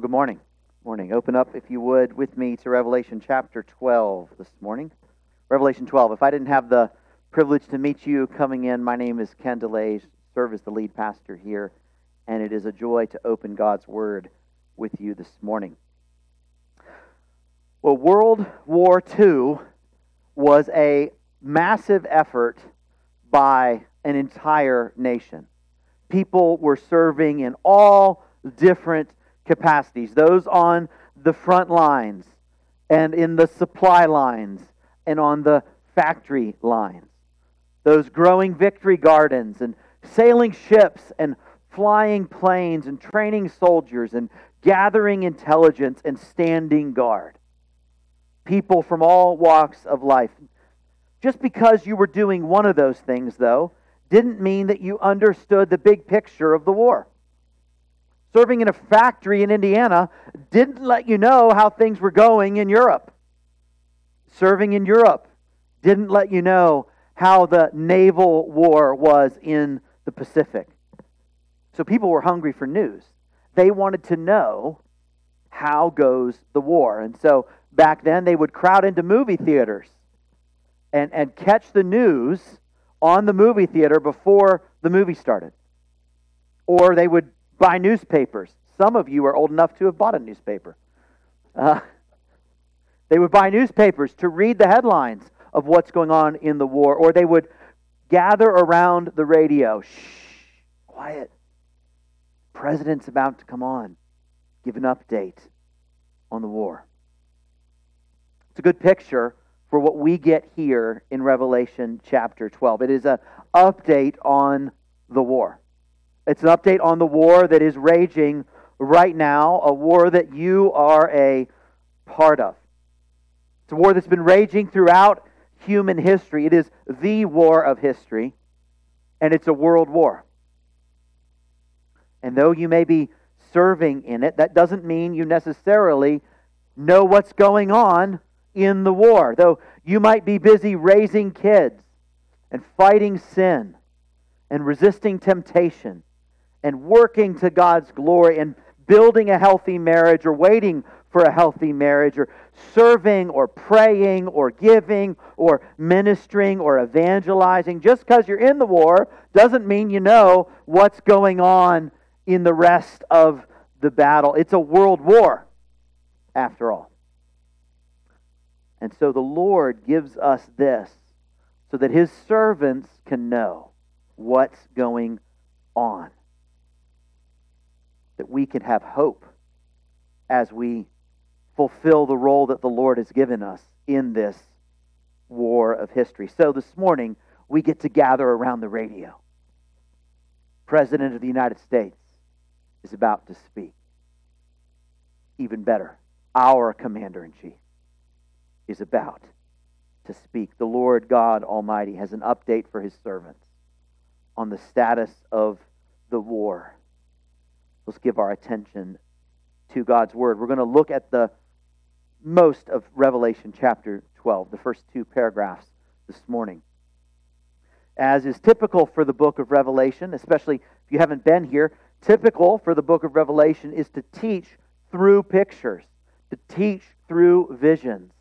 Well, good morning. Morning. Open up, if you would, with me to Revelation chapter 12 this morning. Revelation 12. If I didn't have the privilege to meet you coming in, my name is Ken Delage, serve as the lead pastor here, and it is a joy to open God's Word with you this morning. Well, World War II was a massive effort by an entire nation. People were serving in all different capacities those on the front lines, and in the supply lines, and on the factory lines. Those growing victory gardens, and sailing ships, and flying planes, and training soldiers, and gathering intelligence, and standing guard. People from all walks of life. Just because you were doing one of those things, though, didn't mean that you understood the big picture of the war. Serving in a factory in Indiana didn't let you know how things were going in Europe. Serving in Europe didn't let you know how the naval war was in the Pacific. So people were hungry for news. They wanted to know how goes the war. And so back then they would crowd into movie theaters and, and catch the news on the movie theater before the movie started. Or they would buy newspapers. Some of you are old enough to have bought a newspaper. Uh, they would buy newspapers to read the headlines of what's going on in the war, or they would gather around the radio. Shh, quiet. President's about to come on, give an update on the war. It's a good picture for what we get here in Revelation chapter 12. It is an update on the war. It's an update on the war that is raging right now, a war that you are a part of. It's a war that's been raging throughout human history. It is the war of history, and it's a world war. And though you may be serving in it, that doesn't mean you necessarily know what's going on in the war. Though you might be busy raising kids and fighting sin and resisting temptation and working to God's glory and building a healthy marriage or waiting for a healthy marriage or serving or praying or giving or ministering or evangelizing. Just because you're in the war doesn't mean you know what's going on in the rest of the battle. It's a world war, after all. And so the Lord gives us this so that his servants can know what's going on that we can have hope as we fulfill the role that the Lord has given us in this war of history. So this morning, we get to gather around the radio. President of the United States is about to speak. Even better, our commander in chief is about to speak. The Lord God Almighty has an update for his servants on the status of the war let's give our attention to God's Word. We're going to look at the most of Revelation chapter 12, the first two paragraphs this morning. As is typical for the book of Revelation, especially if you haven't been here, typical for the book of Revelation is to teach through pictures, to teach through visions.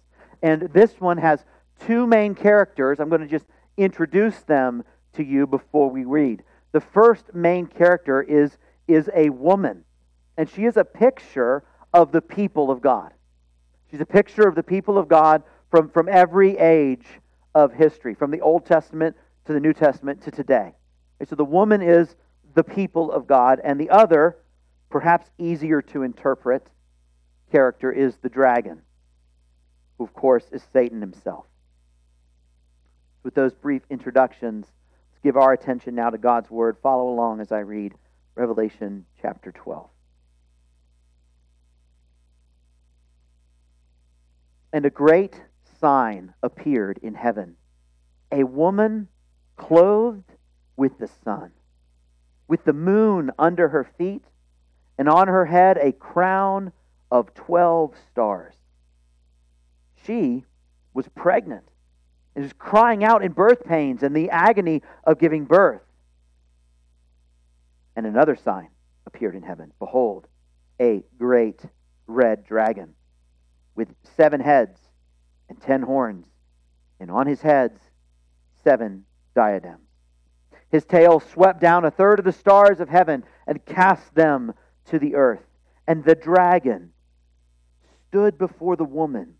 And this one has two main characters. I'm going to just introduce them to you before we read. The first main character is is a woman, and she is a picture of the people of God. She's a picture of the people of God from, from every age of history, from the Old Testament to the New Testament to today. And so the woman is the people of God, and the other, perhaps easier to interpret, character is the dragon, who, of course, is Satan himself. With those brief introductions, let's give our attention now to God's Word. Follow along as I read Revelation chapter 12. And a great sign appeared in heaven a woman clothed with the sun, with the moon under her feet, and on her head a crown of 12 stars. She was pregnant and was crying out in birth pains and the agony of giving birth. And another sign appeared in heaven. Behold, a great red dragon with seven heads and ten horns, and on his heads seven diadems. His tail swept down a third of the stars of heaven and cast them to the earth. And the dragon stood before the woman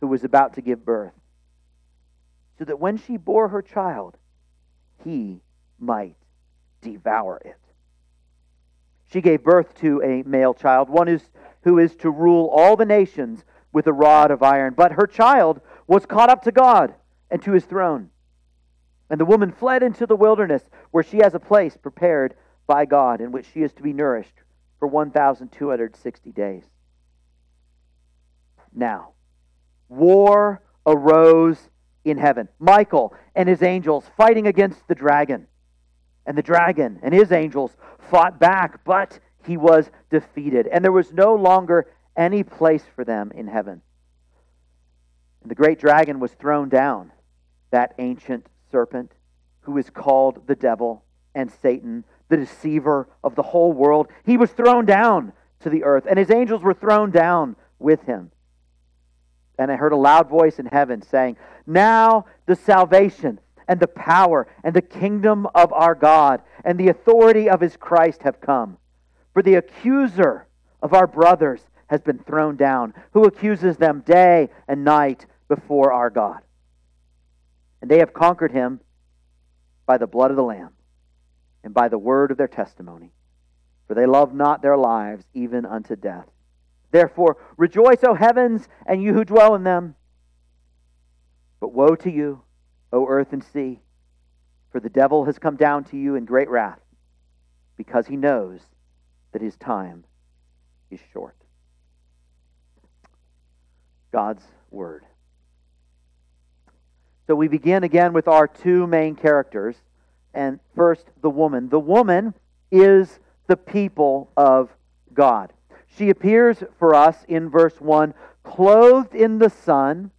who was about to give birth, so that when she bore her child, he might devour it. She gave birth to a male child, one who's, who is to rule all the nations with a rod of iron. But her child was caught up to God and to his throne. And the woman fled into the wilderness, where she has a place prepared by God in which she is to be nourished for 1,260 days. Now, war arose in heaven. Michael and his angels fighting against the dragon. And the dragon and his angels fought back, but he was defeated. And there was no longer any place for them in heaven. And the great dragon was thrown down, that ancient serpent who is called the devil and Satan, the deceiver of the whole world. He was thrown down to the earth, and his angels were thrown down with him. And I heard a loud voice in heaven saying, Now the salvation and the power and the kingdom of our God and the authority of his Christ have come. For the accuser of our brothers has been thrown down, who accuses them day and night before our God. And they have conquered him by the blood of the Lamb and by the word of their testimony. For they love not their lives even unto death. Therefore, rejoice, O heavens, and you who dwell in them. But woe to you, O earth and sea, for the devil has come down to you in great wrath, because he knows that his time is short. God's Word. So we begin again with our two main characters. And first, the woman. The woman is the people of God. She appears for us in verse 1 clothed in the sun,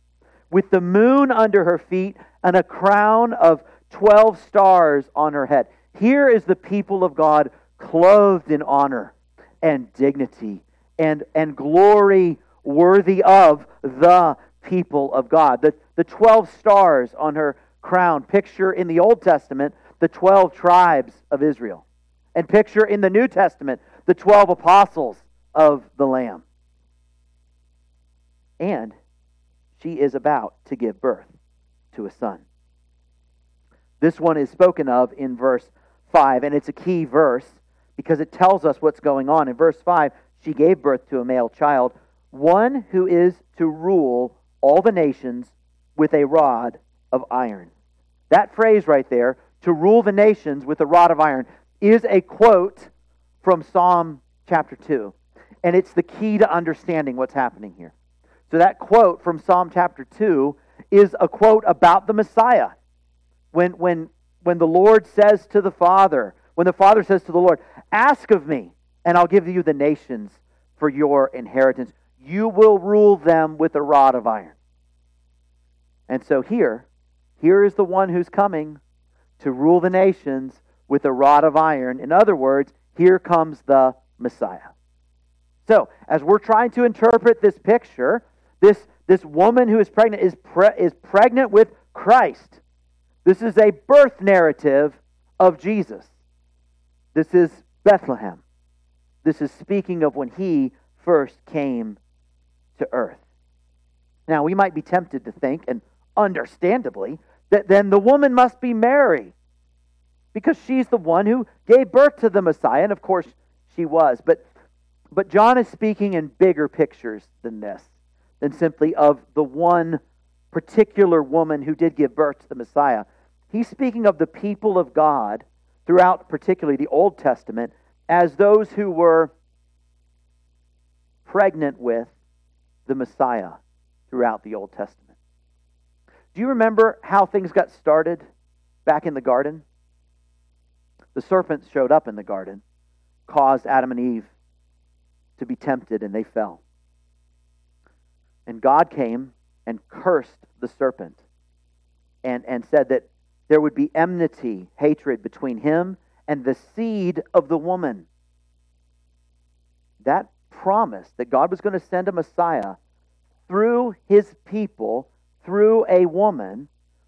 with the moon under her feet, and a crown of 12 stars on her head. Here is the people of God clothed in honor and dignity and, and glory worthy of the people of God. The, the 12 stars on her crown picture in the Old Testament the 12 tribes of Israel. And picture in the New Testament the 12 apostles of the Lamb. And she is about to give birth to a son. This one is spoken of in verse 5, and it's a key verse because it tells us what's going on. In verse 5, she gave birth to a male child, one who is to rule all the nations with a rod of iron. That phrase right there, to rule the nations with a rod of iron, is a quote from Psalm chapter 2. And it's the key to understanding what's happening here. So, that quote from Psalm chapter 2 is a quote about the Messiah. When, when, when the Lord says to the Father, when the Father says to the Lord, Ask of me, and I'll give you the nations for your inheritance. You will rule them with a rod of iron. And so here, here is the one who's coming to rule the nations with a rod of iron. In other words, here comes the Messiah. So, as we're trying to interpret this picture, this, this woman who is pregnant is, pre- is pregnant with Christ. This is a birth narrative of Jesus. This is Bethlehem. This is speaking of when he first came to earth. Now, we might be tempted to think, and understandably, that then the woman must be Mary because she's the one who gave birth to the Messiah. And of course, she was. But, but John is speaking in bigger pictures than this, than simply of the one particular woman who did give birth to the Messiah. He's speaking of the people of God throughout, particularly the Old Testament, as those who were pregnant with the Messiah throughout the Old Testament. Do you remember how things got started back in the garden? The serpent showed up in the garden, caused Adam and Eve to be tempted, and they fell. And God came and cursed the serpent and, and said that there would be enmity, hatred between him and the seed of the woman. that promise that God was going to send a Messiah through his people, through a woman,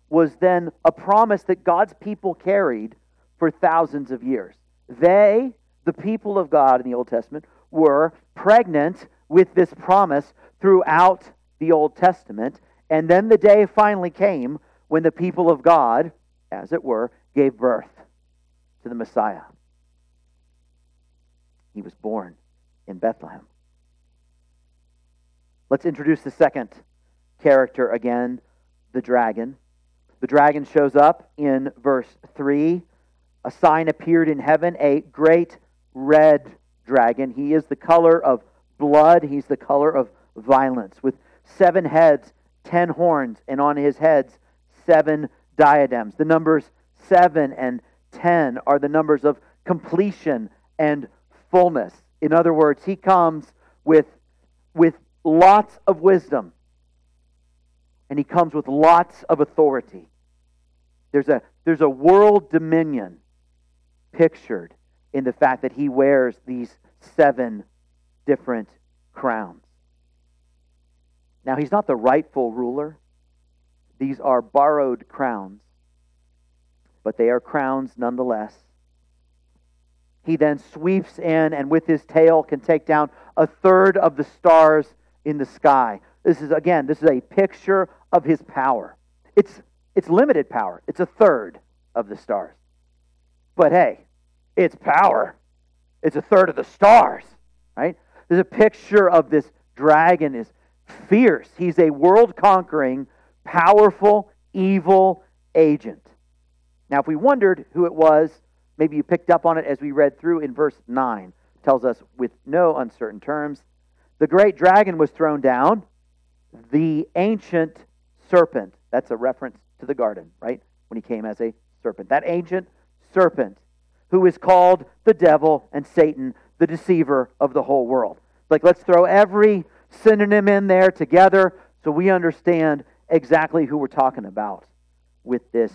was then a promise that God's people carried for thousands of years. They, the people of God in the Old Testament, were pregnant with this promise throughout the Old Testament. And then the day finally came when the people of God, as it were, gave birth to the Messiah. He was born in Bethlehem. Let's introduce the second character again, the dragon. The dragon shows up in verse 3. A sign appeared in heaven, a great red dragon. He is the color of blood, he's the color of violence, with seven heads, ten horns, and on his heads, seven diadems. The numbers seven and ten are the numbers of completion and fullness. In other words, he comes with, with lots of wisdom and he comes with lots of authority. There's a, there's a world dominion pictured in the fact that he wears these seven different crowns. Now, he's not the rightful ruler. These are borrowed crowns, but they are crowns nonetheless. He then sweeps in and with his tail can take down a third of the stars in the sky. This is, again, this is a picture of his power. It's, it's limited power, it's a third of the stars. But hey, it's power. It's a third of the stars, right? There's a picture of this dragon is fierce. He's a world conquering, powerful, evil agent. Now, if we wondered who it was, maybe you picked up on it as we read through in verse 9. It tells us with no uncertain terms the great dragon was thrown down, the ancient serpent. That's a reference to the garden, right? When he came as a serpent. That ancient serpent who is called the devil and Satan, the deceiver of the whole world. Like, let's throw every synonym in there together so we understand exactly who we're talking about with this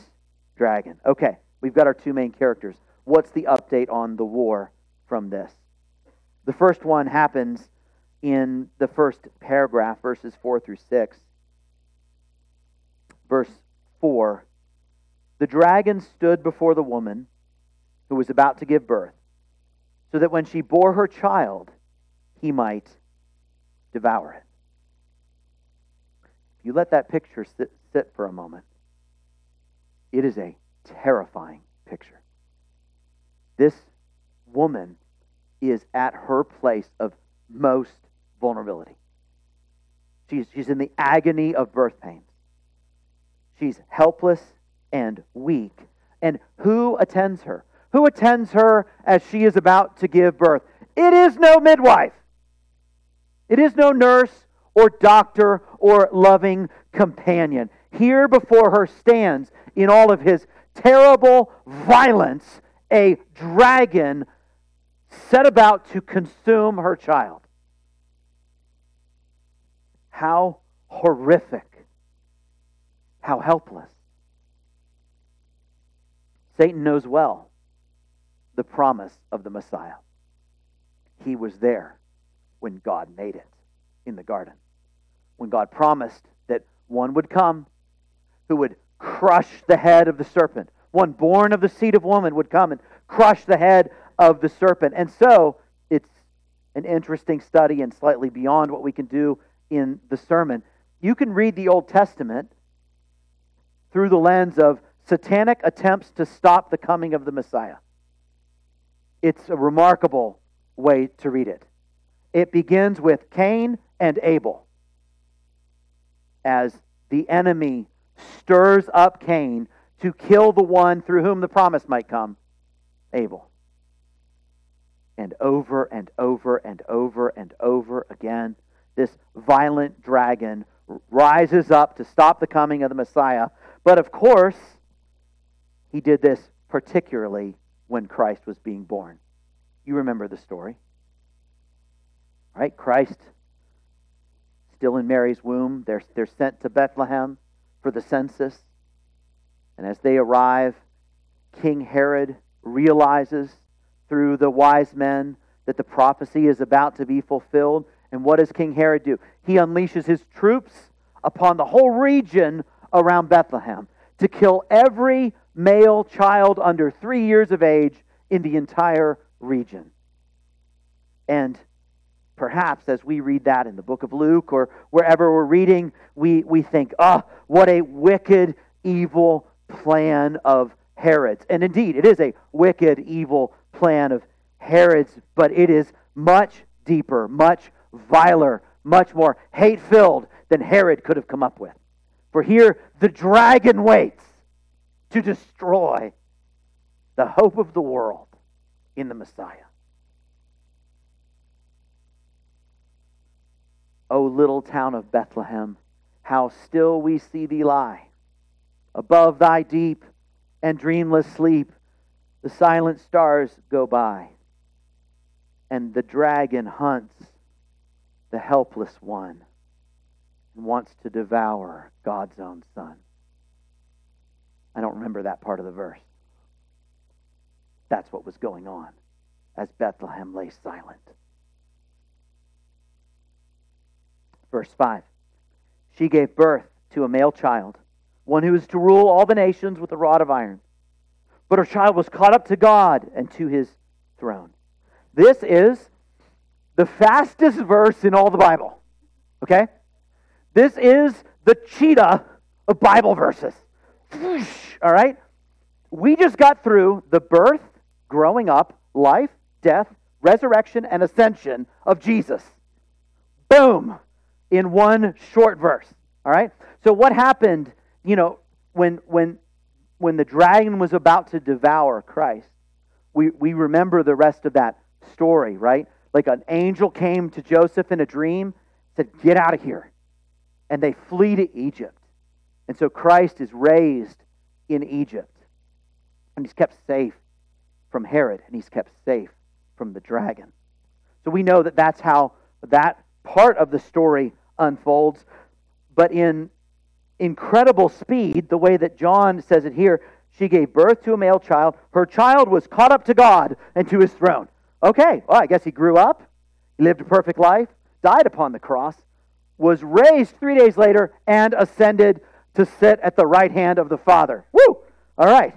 dragon. Okay, we've got our two main characters. What's the update on the war from this? The first one happens in the first paragraph, verses 4 through 6. Verse 4 The dragon stood before the woman who was about to give birth, so that when she bore her child, he might devour it. If you let that picture sit, sit for a moment, it is a terrifying picture. This woman is at her place of most vulnerability. She's, she's in the agony of birth pains. She's helpless and weak. And who attends her? Who attends her as she is about to give birth? It is no midwife. It is no nurse or doctor or loving companion. Here before her stands, in all of his terrible violence, a dragon set about to consume her child. How horrific. How helpless. Satan knows well the promise of the Messiah. He was there when God made it in the garden. When God promised that one would come who would crush the head of the serpent. One born of the seed of woman would come and crush the head of the serpent. And so it's an interesting study and slightly beyond what we can do in the sermon. You can read the Old Testament through the lens of satanic attempts to stop the coming of the Messiah. It's a remarkable way to read it. It begins with Cain and Abel as the enemy stirs up Cain to kill the one through whom the promise might come, Abel. And over and over and over and over again, this violent dragon rises up to stop the coming of the Messiah. But of course, he did this particularly when Christ was being born. You remember the story. Right? Christ, still in Mary's womb, they're, they're sent to Bethlehem for the census. And as they arrive, King Herod realizes through the wise men that the prophecy is about to be fulfilled. And what does King Herod do? He unleashes his troops upon the whole region around Bethlehem to kill every male child under three years of age in the entire region. And perhaps as we read that in the book of Luke or wherever we're reading, we, we think, oh, what a wicked, evil plan of Herod's. And indeed, it is a wicked, evil plan of Herod's, but it is much deeper, much viler, much more hate filled than Herod could have come up with. For here, the dragon waits to destroy the hope of the world in the Messiah. O little town of Bethlehem, how still we see thee lie. Above thy deep and dreamless sleep, the silent stars go by, and the dragon hunts the helpless one and wants to devour God's own son. I don't remember that part of the verse. That's what was going on as Bethlehem lay silent. Verse 5 She gave birth to a male child, one who is to rule all the nations with a rod of iron. But her child was caught up to God and to his throne. This is the fastest verse in all the Bible. Okay? This is the cheetah of Bible verses. All right? We just got through the birth, growing up, life, death, resurrection, and ascension of Jesus. Boom! In one short verse. All right? So what happened, you know, when when when the dragon was about to devour Christ? We we remember the rest of that story, right? Like an angel came to Joseph in a dream, said, "Get out of here." And they flee to Egypt. And so Christ is raised in Egypt. And he's kept safe from Herod, and he's kept safe from the dragon. So we know that that's how that part of the story unfolds. But in incredible speed, the way that John says it here, she gave birth to a male child. Her child was caught up to God and to his throne. Okay, well, I guess he grew up, he lived a perfect life, died upon the cross, was raised three days later, and ascended to sit at the right hand of the Father. Woo! All right.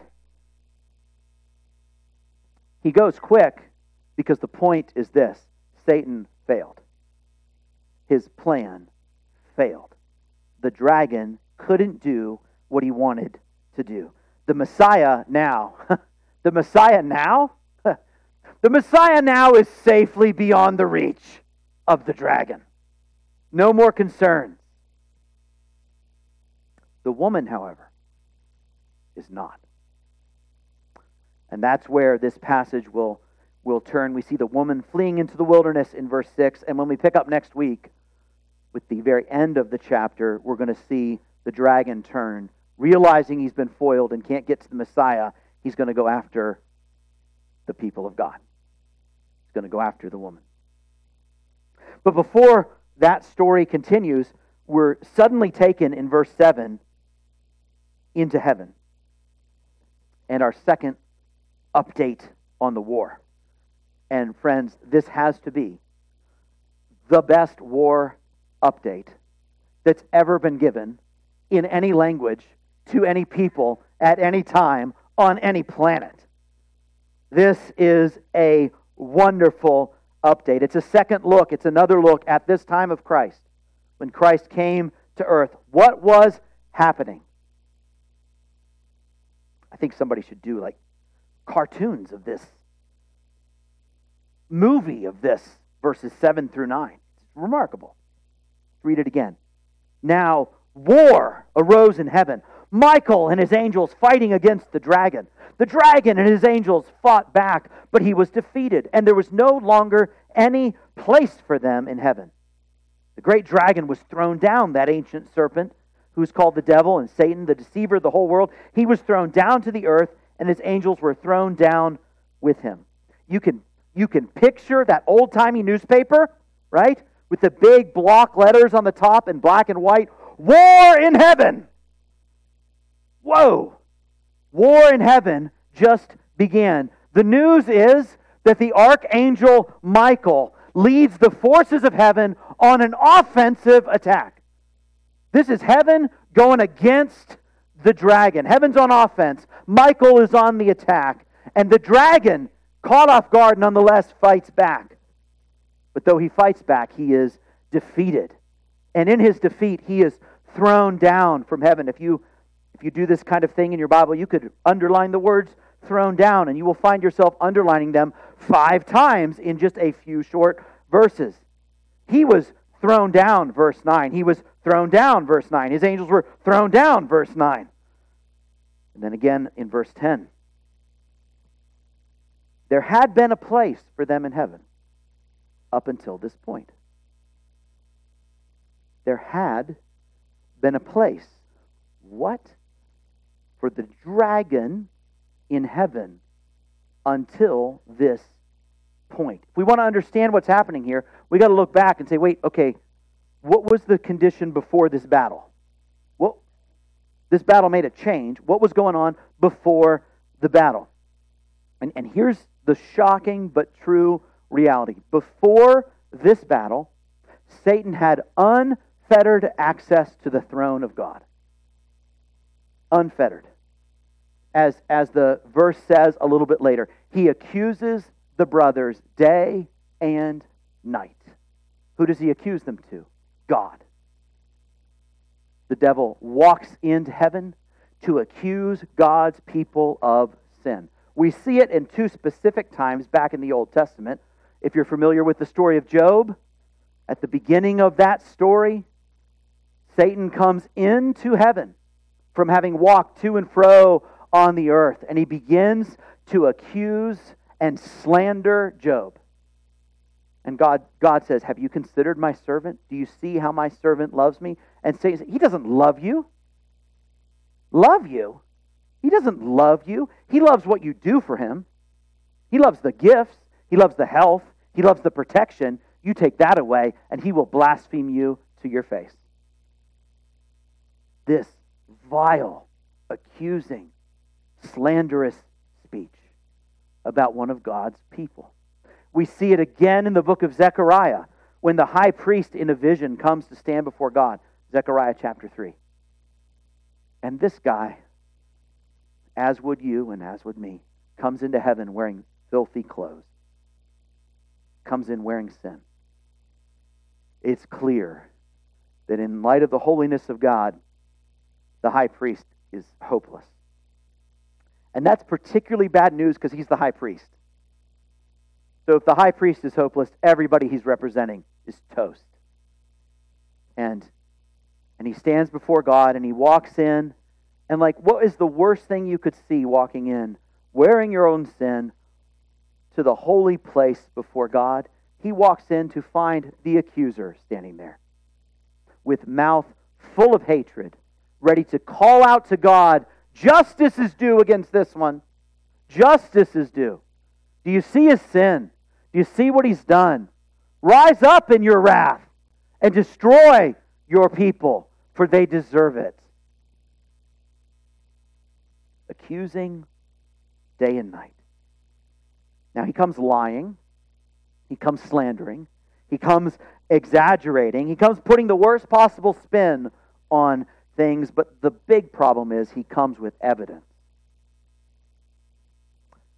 He goes quick because the point is this Satan failed. His plan failed. The dragon couldn't do what he wanted to do. The Messiah now, the Messiah now, the Messiah now is safely beyond the reach of the dragon. No more concerns. The woman, however, is not. And that's where this passage will, will turn. We see the woman fleeing into the wilderness in verse 6. And when we pick up next week, with the very end of the chapter, we're going to see the dragon turn, realizing he's been foiled and can't get to the Messiah. He's going to go after the people of God. He's going to go after the woman. But before that story continues, we're suddenly taken in verse 7 into heaven. And our second update on the war. And friends, this has to be the best war update that's ever been given in any language to any people at any time on any planet. This is a wonderful update. It's a second look, it's another look at this time of Christ, when Christ came to earth. What was happening? I think somebody should do like cartoons of this movie of this, verses 7 through 9. It's remarkable. Read it again. Now, war arose in heaven. Michael and his angels fighting against the dragon. The dragon and his angels fought back, but he was defeated, and there was no longer any place for them in heaven. The great dragon was thrown down, that ancient serpent who's called the devil and Satan, the deceiver of the whole world. He was thrown down to the earth, and his angels were thrown down with him. You can, you can picture that old timey newspaper, right? With the big block letters on the top in black and white War in heaven. Whoa! War in heaven just began. The news is that the archangel Michael leads the forces of heaven on an offensive attack. This is heaven going against the dragon. Heaven's on offense. Michael is on the attack. And the dragon, caught off guard, nonetheless fights back. But though he fights back, he is defeated. And in his defeat, he is thrown down from heaven. If you if you do this kind of thing in your Bible, you could underline the words thrown down, and you will find yourself underlining them five times in just a few short verses. He was thrown down, verse 9. He was thrown down, verse 9. His angels were thrown down, verse 9. And then again in verse 10. There had been a place for them in heaven up until this point. There had been a place. What? For the dragon in heaven until this point. If we want to understand what's happening here, we got to look back and say, wait, okay, what was the condition before this battle? Well, this battle made a change. What was going on before the battle? And, and here's the shocking but true reality. Before this battle, Satan had unfettered access to the throne of God. Unfettered. As, as the verse says a little bit later, he accuses the brothers day and night. Who does he accuse them to? God. The devil walks into heaven to accuse God's people of sin. We see it in two specific times back in the Old Testament. If you're familiar with the story of Job, at the beginning of that story, Satan comes into heaven from having walked to and fro on the earth, and he begins to accuse and slander Job. And God, God says, Have you considered my servant? Do you see how my servant loves me? And Satan He doesn't love you. Love you? He doesn't love you. He loves what you do for him. He loves the gifts. He loves the health. He loves the protection. You take that away, and he will blaspheme you to your face. This vile, accusing, slanderous speech about one of God's people. We see it again in the book of Zechariah when the high priest in a vision comes to stand before God. Zechariah chapter 3. And this guy, as would you and as would me, comes into heaven wearing filthy clothes, comes in wearing sin. It's clear that in light of the holiness of God, the high priest is hopeless. And that's particularly bad news because he's the high priest. So if the high priest is hopeless, everybody he's representing is toast. And and he stands before God and he walks in and like what is the worst thing you could see walking in wearing your own sin to the holy place before God? He walks in to find the accuser standing there with mouth full of hatred, ready to call out to God Justice is due against this one. Justice is due. Do you see his sin? Do you see what he's done? Rise up in your wrath and destroy your people, for they deserve it. Accusing day and night. Now he comes lying, he comes slandering, he comes exaggerating, he comes putting the worst possible spin on things, but the big problem is he comes with evidence.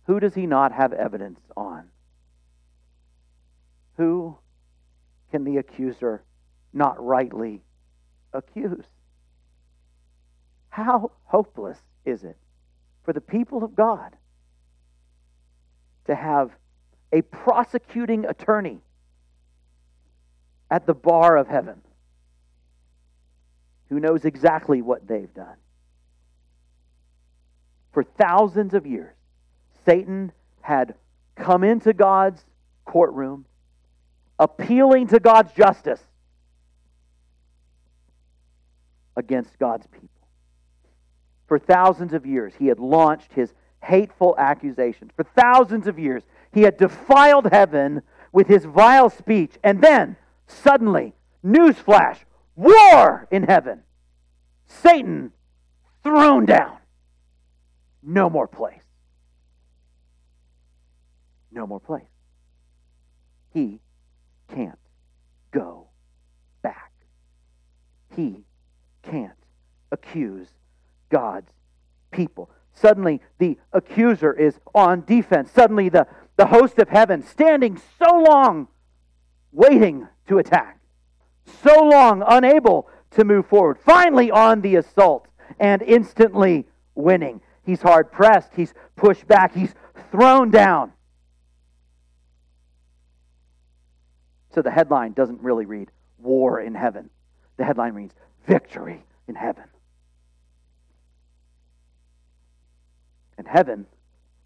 Who does he not have evidence on? Who can the accuser not rightly accuse? How hopeless is it for the people of God to have a prosecuting attorney at the bar of heaven? who knows exactly what they've done. For thousands of years, Satan had come into God's courtroom, appealing to God's justice against God's people. For thousands of years, he had launched his hateful accusations. For thousands of years, he had defiled heaven with his vile speech. And then, suddenly, newsflash, war in heaven. Satan thrown down. No more place. no more place. He can't go back. He can't accuse God's people. Suddenly, the accuser is on defense. Suddenly, the, the host of heaven standing so long, waiting to attack, so long unable to move forward, finally on the assault and instantly winning. He's hard pressed, he's pushed back, he's thrown down. So the headline doesn't really read war in heaven. The headline reads victory in heaven. And heaven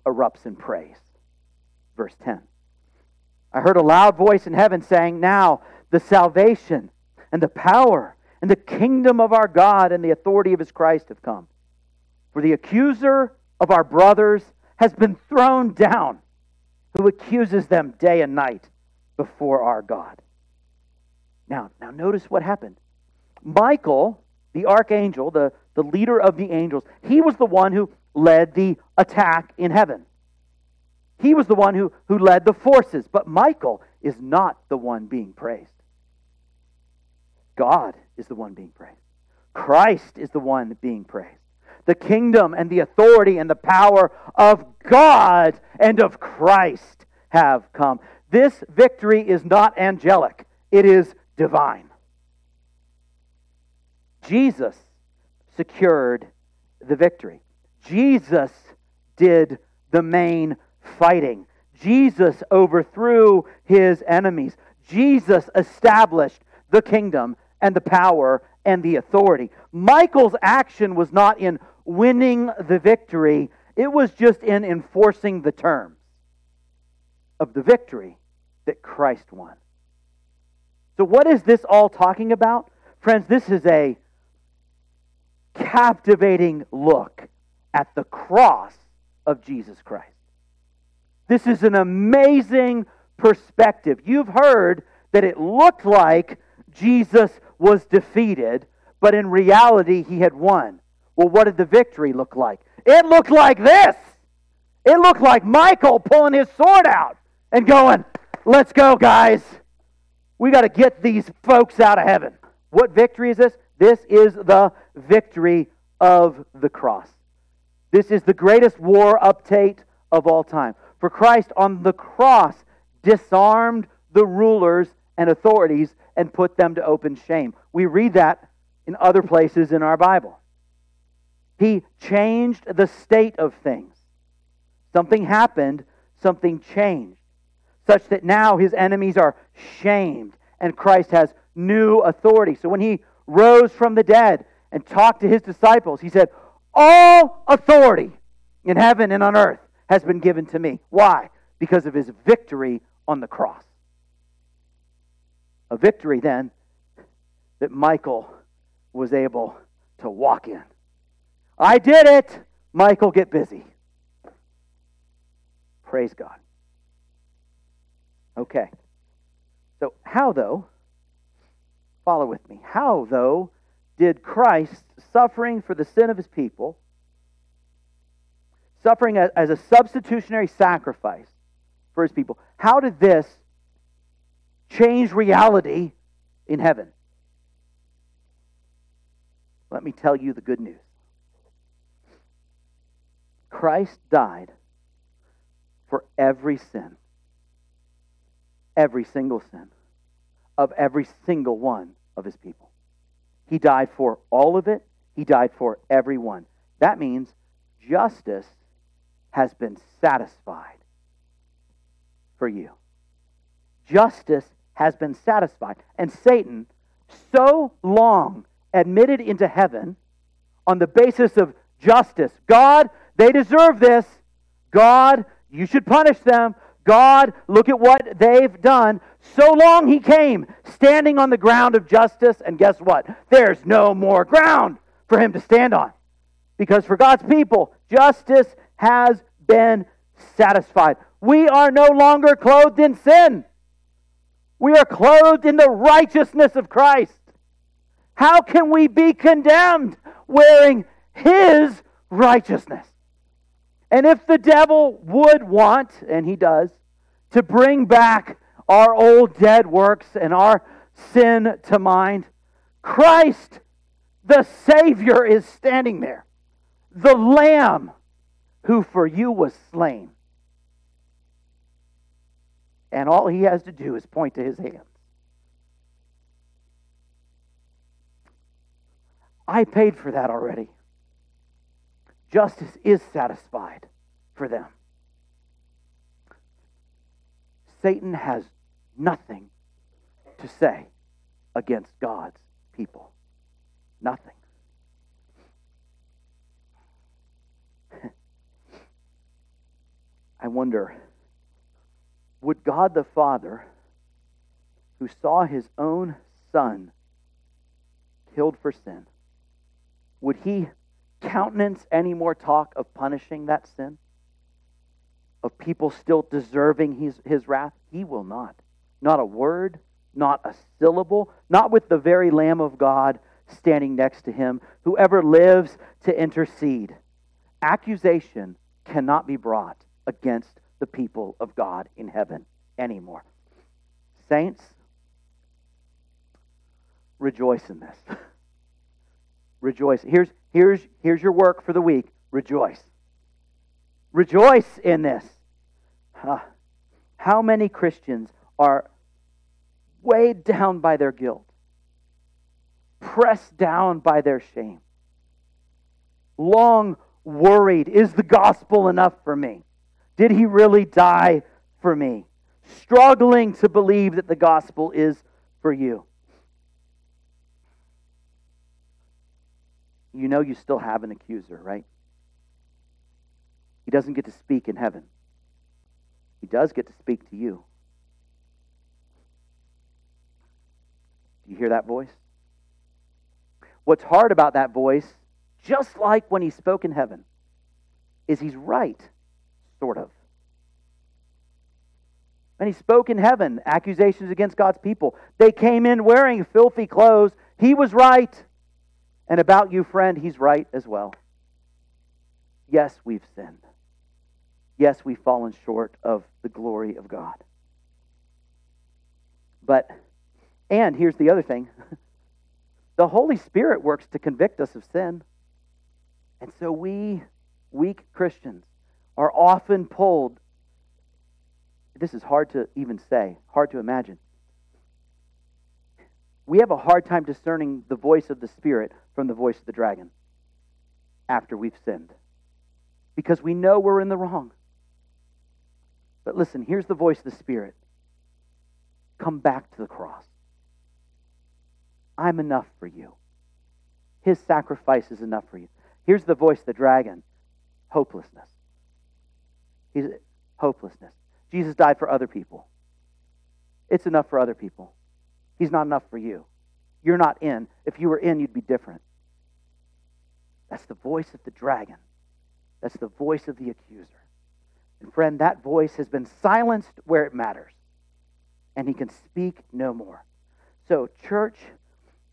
erupts in praise. Verse 10. I heard a loud voice in heaven saying, Now the salvation and the power and the kingdom of our God and the authority of his Christ have come. For the accuser of our brothers has been thrown down, who accuses them day and night before our God. Now, now notice what happened. Michael, the archangel, the, the leader of the angels, he was the one who led the attack in heaven. He was the one who, who led the forces. But Michael is not the one being praised. God is the one being praised. Christ is the one being praised. The kingdom and the authority and the power of God and of Christ have come. This victory is not angelic, it is divine. Jesus secured the victory. Jesus did the main fighting. Jesus overthrew his enemies. Jesus established the kingdom and the power and the authority. Michael's action was not in winning the victory, it was just in enforcing the terms of the victory that Christ won. So, what is this all talking about? Friends, this is a captivating look at the cross of Jesus Christ. This is an amazing perspective. You've heard that it looked like Jesus was defeated, but in reality, he had won. Well, what did the victory look like? It looked like this. It looked like Michael pulling his sword out and going, Let's go, guys. We got to get these folks out of heaven. What victory is this? This is the victory of the cross. This is the greatest war update of all time. For Christ on the cross disarmed the rulers and authorities and put them to open shame. We read that in other places in our Bible. He changed the state of things. Something happened, something changed such that now his enemies are shamed and Christ has new authority. So when he rose from the dead and talked to his disciples, he said, All authority in heaven and on earth has been given to me. Why? Because of his victory on the cross. A victory then that Michael was able to walk in. I did it. Michael, get busy. Praise God. Okay. So, how, though, follow with me, how, though, did Christ, suffering for the sin of his people, suffering as a substitutionary sacrifice for his people, how did this change reality in heaven? Let me tell you the good news. Christ died for every sin every single sin of every single one of his people. He died for all of it, he died for everyone. That means justice has been satisfied for you. Justice has been satisfied. And Satan, so long admitted into heaven on the basis of justice God, they deserve this. God, you should punish them. God, look at what they've done. So long he came, standing on the ground of justice, and guess what? There's no more ground for him to stand on. Because for God's people, justice has been satisfied. We are no longer clothed in sin. We are clothed in the righteousness of Christ. How can we be condemned wearing his righteousness? And if the devil would want, and he does, to bring back our old dead works and our sin to mind. Christ, the Savior, is standing there. The Lamb who for you was slain. And all he has to do is point to his hands. I paid for that already. Justice is satisfied for them. Satan has nothing to say against God's people. Nothing. I wonder would God the Father, who saw his own Son killed for sin, would he countenance any more talk of punishing that sin? Of people still deserving his, his wrath? He will not. Not a word, not a syllable, not with the very Lamb of God standing next to him, whoever lives to intercede. Accusation cannot be brought against the people of God in heaven anymore. Saints, rejoice in this. rejoice. Here's, here's, here's your work for the week. Rejoice. Rejoice in this. Uh, how many Christians are weighed down by their guilt, pressed down by their shame, long worried is the gospel enough for me? Did he really die for me? Struggling to believe that the gospel is for you. You know you still have an accuser, right? He doesn't get to speak in heaven. He does get to speak to you. Do you hear that voice? What's hard about that voice, just like when he spoke in heaven, is he's right sort of. And he spoke in heaven accusations against God's people. They came in wearing filthy clothes. He was right. And about you, friend, he's right as well. Yes, we've sinned. Yes, we've fallen short of the glory of God. But, and here's the other thing the Holy Spirit works to convict us of sin. And so we, weak Christians, are often pulled. This is hard to even say, hard to imagine. We have a hard time discerning the voice of the Spirit from the voice of the dragon after we've sinned because we know we're in the wrong. But listen, here's the voice of the Spirit come back to the cross. I'm enough for you. His sacrifice is enough for you. Here's the voice of the dragon hopelessness. He's hopelessness. Jesus died for other people. It's enough for other people. He's not enough for you. You're not in. If you were in, you'd be different. That's the voice of the dragon. That's the voice of the accuser. Friend, that voice has been silenced where it matters. And he can speak no more. So, church,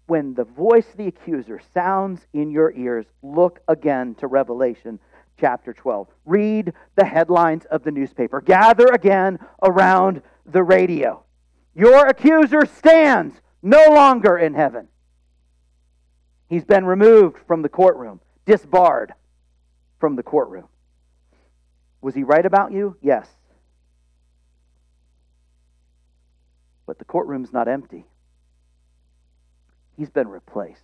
when the voice of the accuser sounds in your ears, look again to Revelation chapter 12. Read the headlines of the newspaper. Gather again around the radio. Your accuser stands no longer in heaven. He's been removed from the courtroom, disbarred from the courtroom. Was he right about you? Yes. But the courtroom's not empty. He's been replaced.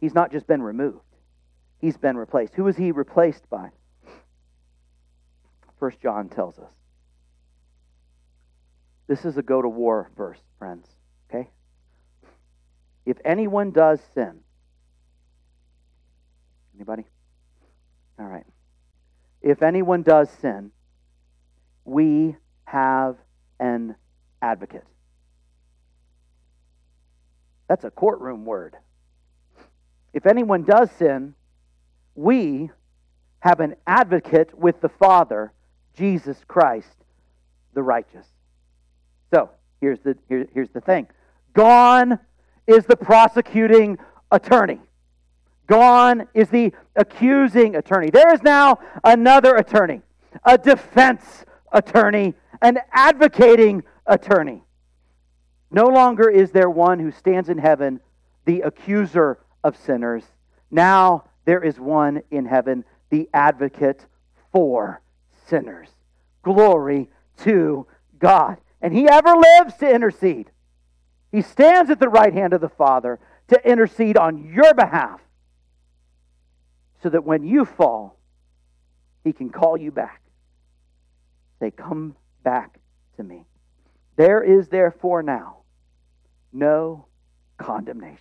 He's not just been removed he's been replaced. Who is he replaced by? First John tells us. This is a go to war verse, friends. Okay? If anyone does sin, anybody? All right. If anyone does sin, we have an advocate. That's a courtroom word. If anyone does sin, we have an advocate with the Father, Jesus Christ, the righteous. So, here's the, here, here's the thing gone is the prosecuting attorney. Gone is the accusing attorney. There is now another attorney, a defense attorney, an advocating attorney. No longer is there one who stands in heaven, the accuser of sinners. Now there is one in heaven, the advocate for sinners. Glory to God. And he ever lives to intercede. He stands at the right hand of the Father to intercede on your behalf so that when you fall, he can call you back. Say, Come back to me. There is therefore now no condemnation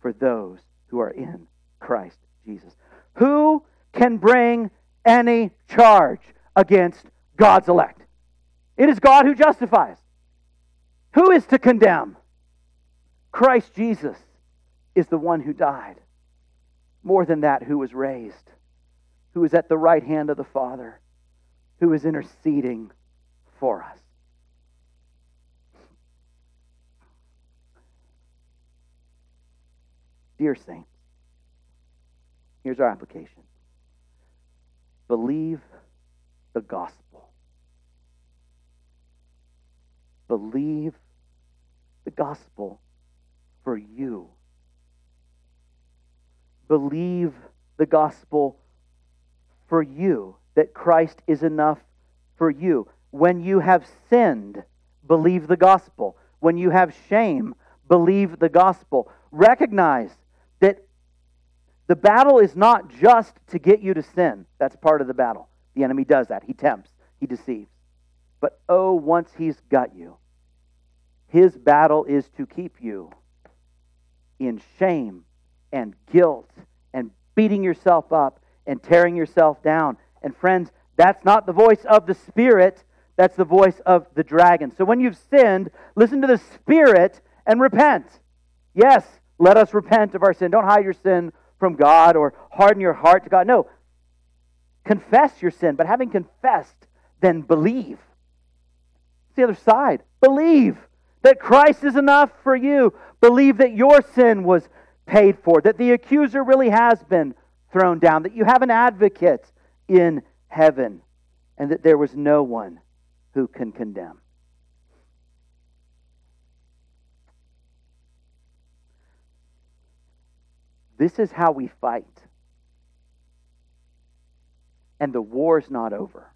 for those who are in Christ Jesus. Who can bring any charge against God's elect? It is God who justifies. Who is to condemn? Christ Jesus is the one who died. More than that, who was raised, who is at the right hand of the Father, who is interceding for us. Dear Saints, here's our application believe the gospel. Believe the gospel for you. Believe the gospel for you, that Christ is enough for you. When you have sinned, believe the gospel. When you have shame, believe the gospel. Recognize that the battle is not just to get you to sin. That's part of the battle. The enemy does that. He tempts, he deceives. But oh, once he's got you, his battle is to keep you in shame and guilt and beating yourself up and tearing yourself down. And friends, that's not the voice of the Spirit, that's the voice of the dragon. So when you've sinned, listen to the Spirit and repent. Yes, let us repent of our sin. Don't hide your sin from God or harden your heart to God. No. Confess your sin, but having confessed, then believe. It's the other side. Believe that Christ is enough for you. Believe that your sin was paid for, that the accuser really has been thrown down, that you have an advocate in heaven, and that there was no one who can condemn. This is how we fight. And the war is not over.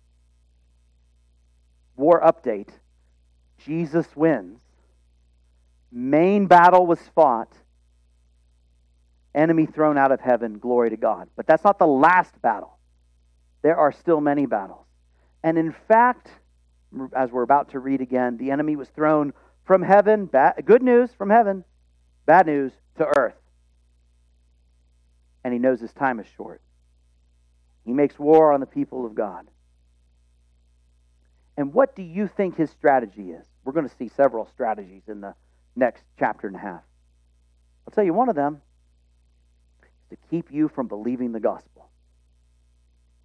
War update Jesus wins. Main battle was fought. Enemy thrown out of heaven. Glory to God. But that's not the last battle. There are still many battles. And in fact, as we're about to read again, the enemy was thrown from heaven. Bad, good news from heaven. Bad news to earth and he knows his time is short. He makes war on the people of God. And what do you think his strategy is? We're going to see several strategies in the next chapter and a half. I'll tell you one of them to keep you from believing the gospel,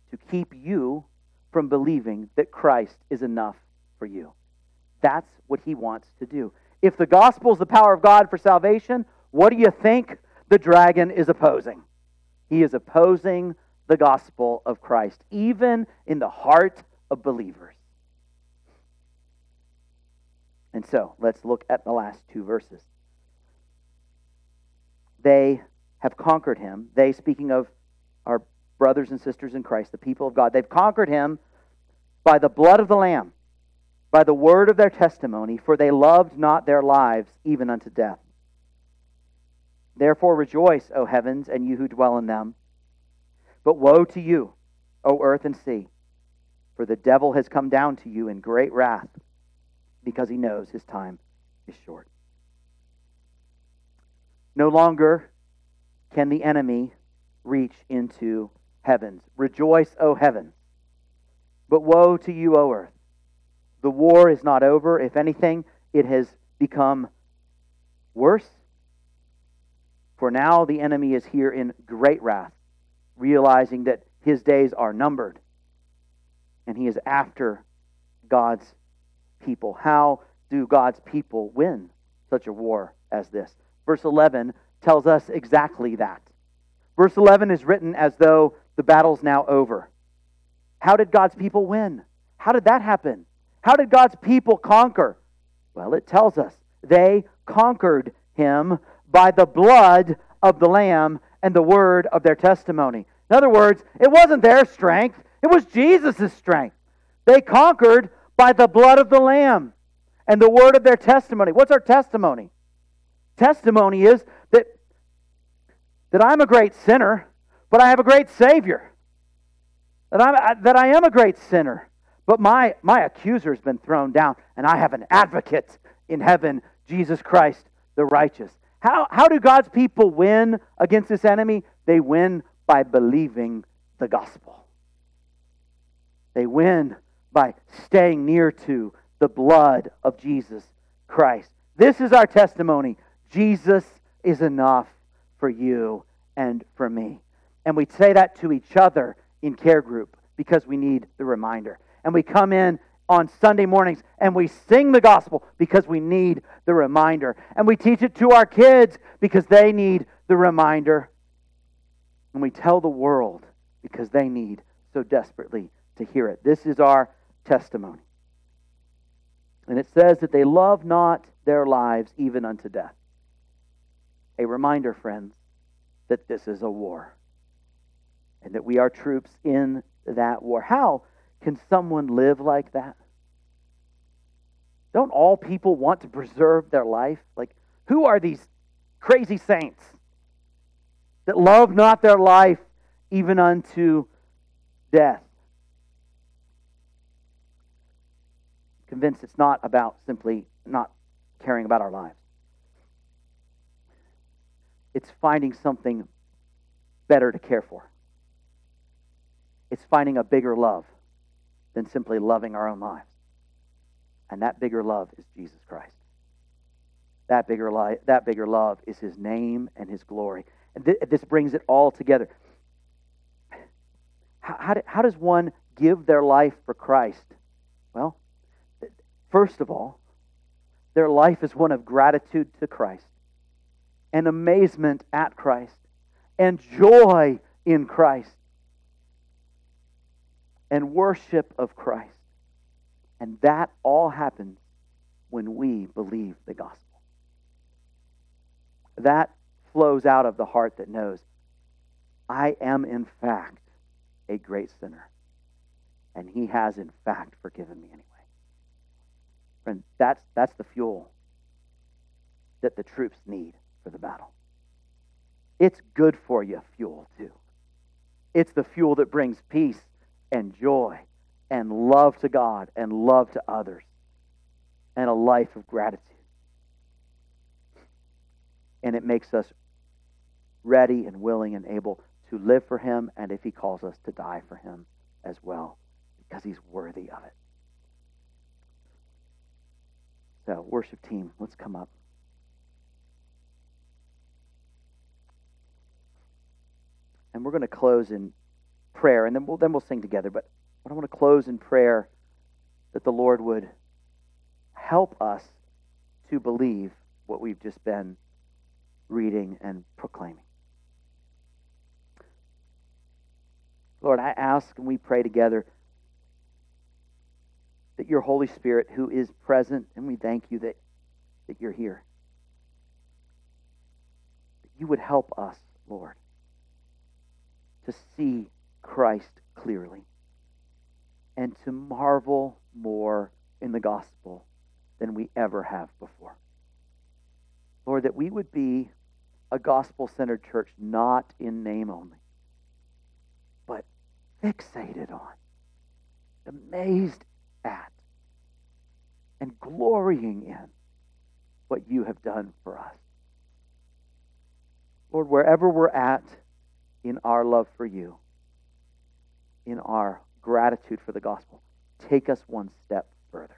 to keep you from believing that Christ is enough for you. That's what he wants to do. If the gospel is the power of God for salvation, what do you think the dragon is opposing? He is opposing the gospel of Christ, even in the heart of believers. And so, let's look at the last two verses. They have conquered him. They, speaking of our brothers and sisters in Christ, the people of God, they've conquered him by the blood of the Lamb, by the word of their testimony, for they loved not their lives even unto death. Therefore rejoice, O heavens, and you who dwell in them. But woe to you, O earth and sea, for the devil has come down to you in great wrath, because he knows his time is short. No longer can the enemy reach into heavens. Rejoice, O heavens. But woe to you, O earth. The war is not over. If anything, it has become worse for now the enemy is here in great wrath, realizing that his days are numbered. And he is after God's people. How do God's people win such a war as this? Verse 11 tells us exactly that. Verse 11 is written as though the battle's now over. How did God's people win? How did that happen? How did God's people conquer? Well, it tells us they conquered him by the blood of the Lamb and the word of their testimony. In other words, it wasn't their strength, it was Jesus' strength. They conquered by the blood of the Lamb and the word of their testimony. What's our testimony? Testimony is that, I'm a great sinner, but I have a great Savior. That, I'm, that I am a great sinner, but my, my accuser has been thrown down, and I have an advocate in heaven, Jesus Christ the righteous. How, how do God's people win against this enemy? They win by believing the gospel. They win by staying near to the blood of Jesus Christ. This is our testimony. Jesus is enough for you and for me. And we say that to each other in care group because we need the reminder. And we come in on Sunday mornings and we sing the gospel because we need the reminder. And we teach it to our kids because they need the reminder. And we tell the world because they need so desperately to hear it. This is our testimony. And it says that they love not their lives even unto death. A reminder, friends, that this is a war and that we are troops in that war. How can someone live like that? Don't all people want to preserve their life? Like, who are these crazy saints that love not their life even unto death? Convinced it's not about simply not caring about our lives. It's finding something better to care for. It's finding a bigger love than simply loving our own lives. And that bigger love is Jesus Christ. That bigger, li- that bigger love is his name and his glory. And th- this brings it all together. How, how, do, how does one give their life for Christ? Well, first of all, their life is one of gratitude to Christ, and amazement at Christ, and joy in Christ and worship of Christ. And that all happens when we believe the gospel. That flows out of the heart that knows, I am in fact a great sinner. And he has in fact forgiven me anyway. Friend, that's, that's the fuel that the troops need for the battle. It's good for you fuel, too. It's the fuel that brings peace and joy and love to God and love to others and a life of gratitude. And it makes us ready and willing and able to live for Him and if He calls us to die for Him as well because He's worthy of it. So, worship team, let's come up. And we're going to close in prayer, and then we'll, then we'll sing together. But I want to close in prayer that the Lord would help us to believe what we've just been reading and proclaiming. Lord, I ask and we pray together that your Holy Spirit, who is present, and we thank you that, that you're here, that you would help us, Lord, to see Christ clearly and to marvel more in the gospel than we ever have before. Lord, that we would be a gospel centered church not in name only, but fixated on, amazed at, and glorying in what you have done for us. Lord, wherever we're at in our love for you, in our gratitude for the gospel, take us one step further.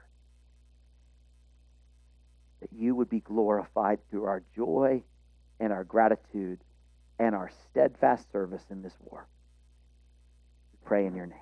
That you would be glorified through our joy and our gratitude and our steadfast service in this war. We pray in your name.